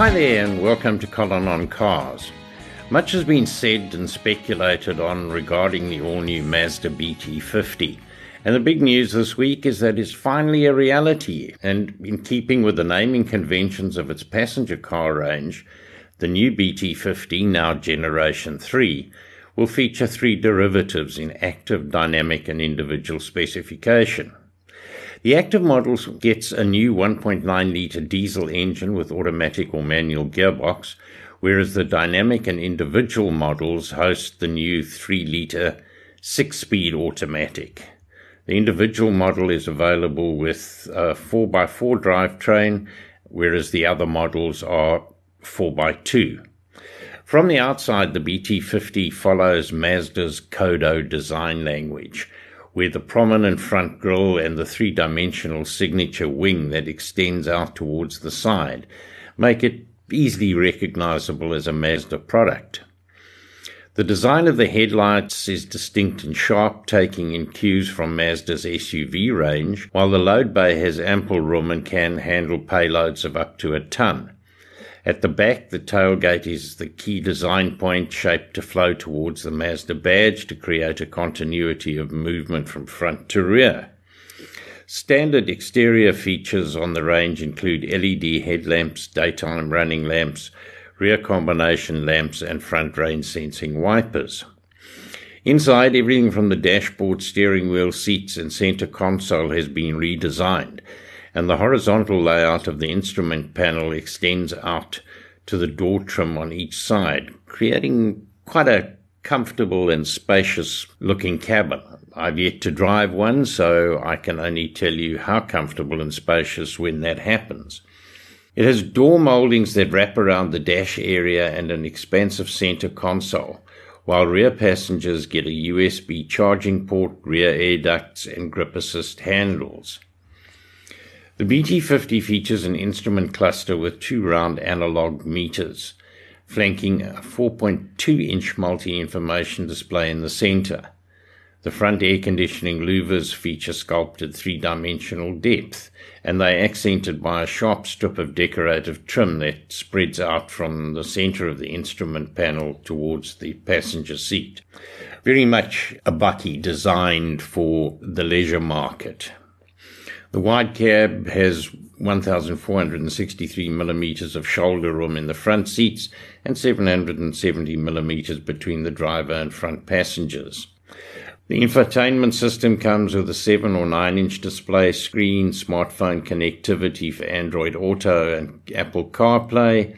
Hi there, and welcome to Colin on Cars. Much has been said and speculated on regarding the all new Mazda BT50. And the big news this week is that it's finally a reality. And in keeping with the naming conventions of its passenger car range, the new BT50, now Generation 3, will feature three derivatives in active, dynamic, and individual specification. The active model gets a new 1.9 litre diesel engine with automatic or manual gearbox, whereas the dynamic and individual models host the new 3 litre 6 speed automatic. The individual model is available with a 4x4 drivetrain, whereas the other models are 4x2. From the outside, the BT50 follows Mazda's Kodo design language where the prominent front grille and the three dimensional signature wing that extends out towards the side make it easily recognizable as a Mazda product. The design of the headlights is distinct and sharp, taking in cues from Mazda's SUV range, while the load bay has ample room and can handle payloads of up to a ton. At the back, the tailgate is the key design point shaped to flow towards the Mazda badge to create a continuity of movement from front to rear. Standard exterior features on the range include LED headlamps, daytime running lamps, rear combination lamps, and front rain sensing wipers. Inside, everything from the dashboard, steering wheel, seats, and center console has been redesigned and the horizontal layout of the instrument panel extends out to the door trim on each side, creating quite a comfortable and spacious looking cabin. I've yet to drive one, so I can only tell you how comfortable and spacious when that happens. It has door moldings that wrap around the dash area and an expansive center console, while rear passengers get a USB charging port, rear air ducts, and grip assist handles. The BT50 features an instrument cluster with two round analog meters, flanking a 4.2 inch multi information display in the center. The front air conditioning louvers feature sculpted three dimensional depth, and they are accented by a sharp strip of decorative trim that spreads out from the center of the instrument panel towards the passenger seat. Very much a bakkie designed for the leisure market. The wide cab has 1,463 millimeters of shoulder room in the front seats and 770 millimeters between the driver and front passengers. The infotainment system comes with a 7 or 9 inch display screen, smartphone connectivity for Android Auto and Apple CarPlay,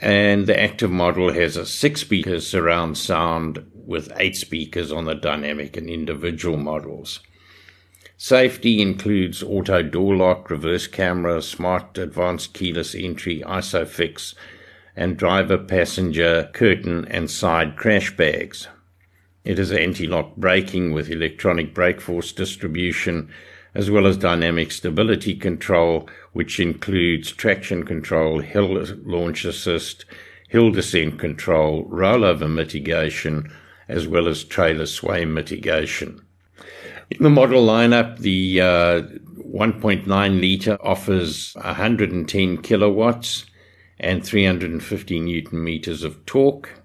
and the active model has a 6 speaker surround sound with 8 speakers on the dynamic and individual models. Safety includes auto door lock, reverse camera, smart advanced keyless entry, ISOFIX, and driver passenger curtain and side crash bags. It has anti-lock braking with electronic brake force distribution, as well as dynamic stability control, which includes traction control, hill launch assist, hill descent control, rollover mitigation, as well as trailer sway mitigation. In the model lineup, the uh, 1.9 litre offers 110 kilowatts and 350 newton meters of torque.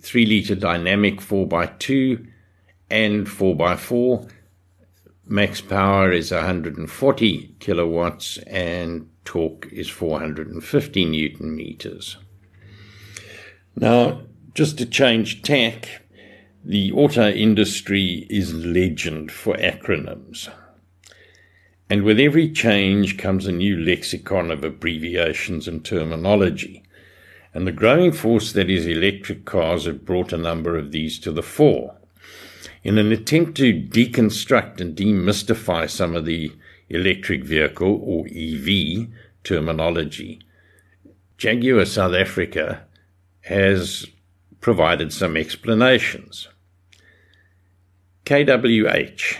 3 litre dynamic 4x2 and 4x4. Max power is 140 kilowatts and torque is 450 newton meters. Now, just to change tack, the auto industry is legend for acronyms. And with every change comes a new lexicon of abbreviations and terminology. And the growing force that is electric cars have brought a number of these to the fore. In an attempt to deconstruct and demystify some of the electric vehicle or EV terminology, Jaguar South Africa has provided some explanations. KWH.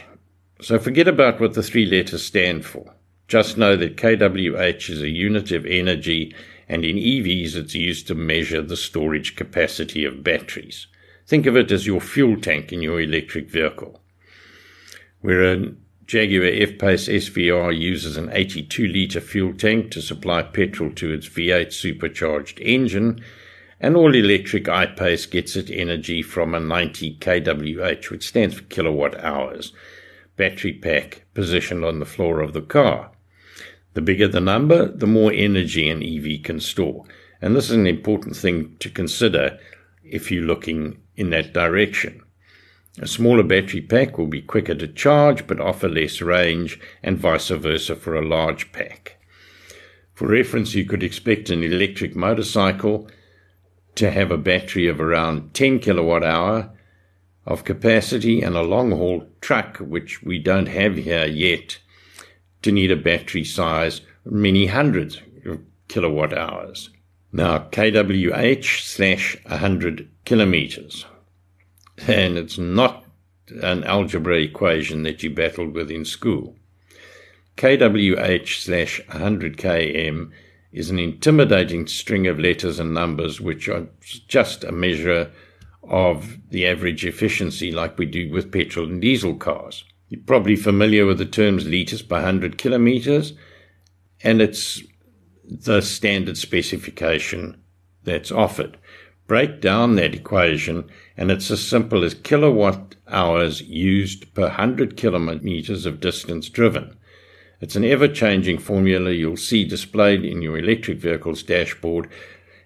So forget about what the three letters stand for. Just know that KWH is a unit of energy, and in EVs it's used to measure the storage capacity of batteries. Think of it as your fuel tank in your electric vehicle. Where a Jaguar F-Pace SVR uses an 82-litre fuel tank to supply petrol to its V8 supercharged engine, and all-electric I-Pace gets its energy from a 90 kWh, which stands for kilowatt hours, battery pack positioned on the floor of the car. The bigger the number, the more energy an EV can store, and this is an important thing to consider if you're looking in that direction. A smaller battery pack will be quicker to charge but offer less range, and vice versa for a large pack. For reference, you could expect an electric motorcycle to have a battery of around 10 kilowatt hour of capacity and a long haul truck, which we don't have here yet, to need a battery size many hundreds of kilowatt hours. Now, kWh slash 100 kilometers and it's not an algebra equation that you battled with in school. kWh slash 100 km is an intimidating string of letters and numbers which are just a measure of the average efficiency like we do with petrol and diesel cars. You're probably familiar with the terms litres per 100 kilometres, and it's the standard specification that's offered break down that equation, and it's as simple as kilowatt hours used per 100 kilometers of distance driven. It's an ever changing formula you'll see displayed in your electric vehicle's dashboard,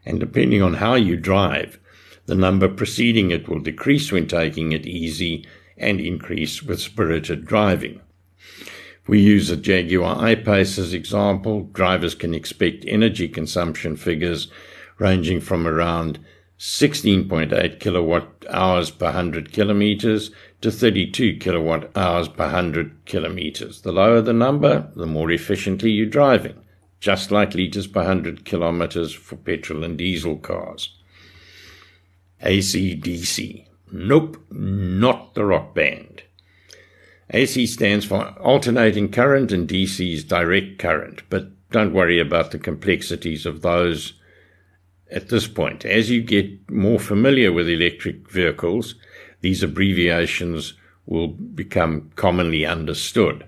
and depending on how you drive, the number preceding it will decrease when taking it easy and increase with spirited driving. We use a Jaguar I-Pace as example. Drivers can expect energy consumption figures ranging from around 16.8 kilowatt hours per 100 kilometers to 32 kilowatt hours per 100 kilometers. The lower the number, the more efficiently you're driving, just like liters per 100 kilometers for petrol and diesel cars. AC/DC. Nope, not the rock band. AC stands for alternating current and DC is direct current, but don't worry about the complexities of those at this point. As you get more familiar with electric vehicles, these abbreviations will become commonly understood.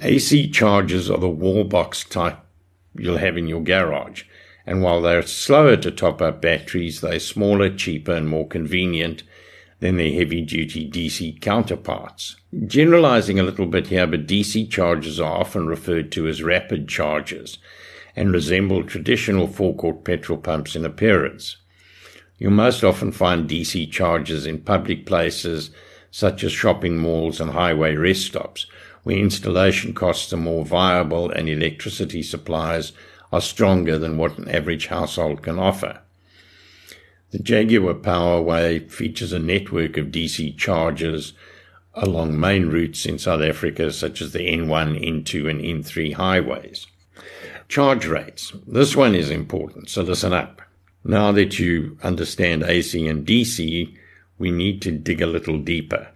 AC chargers are the wall box type you'll have in your garage, and while they're slower to top up batteries, they're smaller, cheaper, and more convenient than their heavy duty DC counterparts. Generalizing a little bit here, but DC chargers are often referred to as rapid chargers and resemble traditional forecourt petrol pumps in appearance. You'll most often find DC chargers in public places such as shopping malls and highway rest stops, where installation costs are more viable and electricity supplies are stronger than what an average household can offer. The Jaguar Powerway features a network of DC chargers along main routes in South Africa, such as the N1, N2, and N3 highways. Charge rates. This one is important, so listen up. Now that you understand AC and DC, we need to dig a little deeper.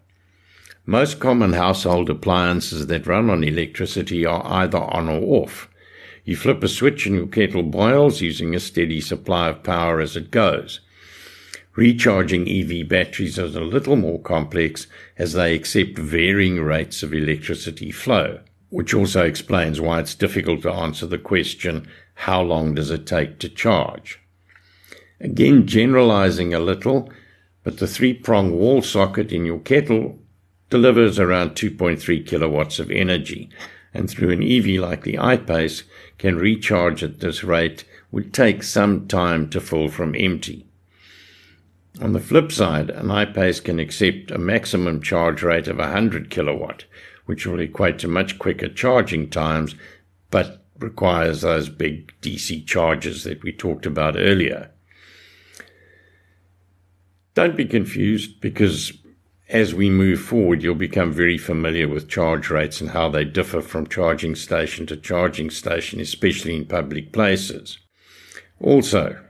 Most common household appliances that run on electricity are either on or off. You flip a switch and your kettle boils using a steady supply of power as it goes. Recharging EV batteries is a little more complex as they accept varying rates of electricity flow which also explains why it's difficult to answer the question, how long does it take to charge? Again, generalizing a little, but the three prong wall socket in your kettle delivers around 2.3 kilowatts of energy, and through an EV like the I-Pace can recharge at this rate would take some time to fill from empty. On the flip side, an I-Pace can accept a maximum charge rate of 100 kilowatt, which will equate to much quicker charging times, but requires those big DC charges that we talked about earlier. Don't be confused because as we move forward, you'll become very familiar with charge rates and how they differ from charging station to charging station, especially in public places. Also,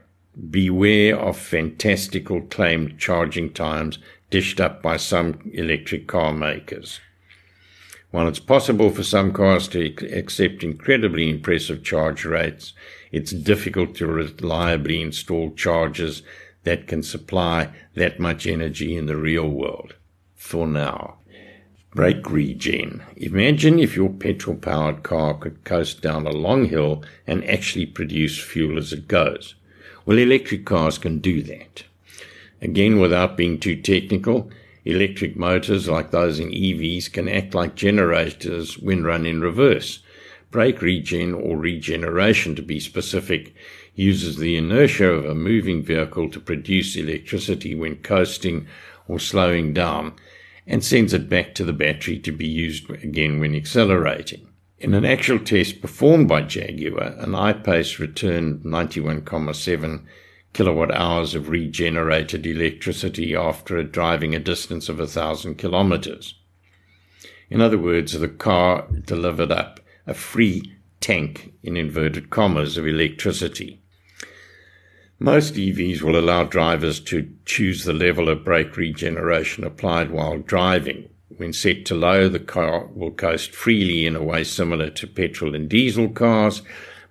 beware of fantastical claimed charging times dished up by some electric car makers. While it's possible for some cars to accept incredibly impressive charge rates, it's difficult to reliably install chargers that can supply that much energy in the real world. For now. Brake regen. Imagine if your petrol powered car could coast down a long hill and actually produce fuel as it goes. Well, electric cars can do that. Again, without being too technical, electric motors like those in EVs can act like generators when run in reverse. Brake regen or regeneration to be specific uses the inertia of a moving vehicle to produce electricity when coasting or slowing down and sends it back to the battery to be used again when accelerating. In an actual test performed by Jaguar, an I-Pace returned 91,7 kilowatt hours of regenerated electricity after driving a distance of 1,000 kilometers. In other words, the car delivered up a free tank, in inverted commas, of electricity. Most EVs will allow drivers to choose the level of brake regeneration applied while driving. When set to low, the car will coast freely in a way similar to petrol and diesel cars,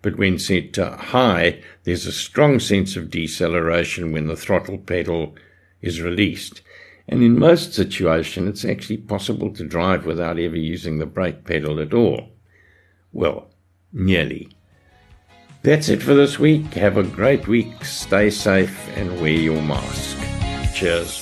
but when set to high, there's a strong sense of deceleration when the throttle pedal is released. And in most situations, it's actually possible to drive without ever using the brake pedal at all. Well, nearly. That's it for this week. Have a great week. Stay safe and wear your mask. Cheers.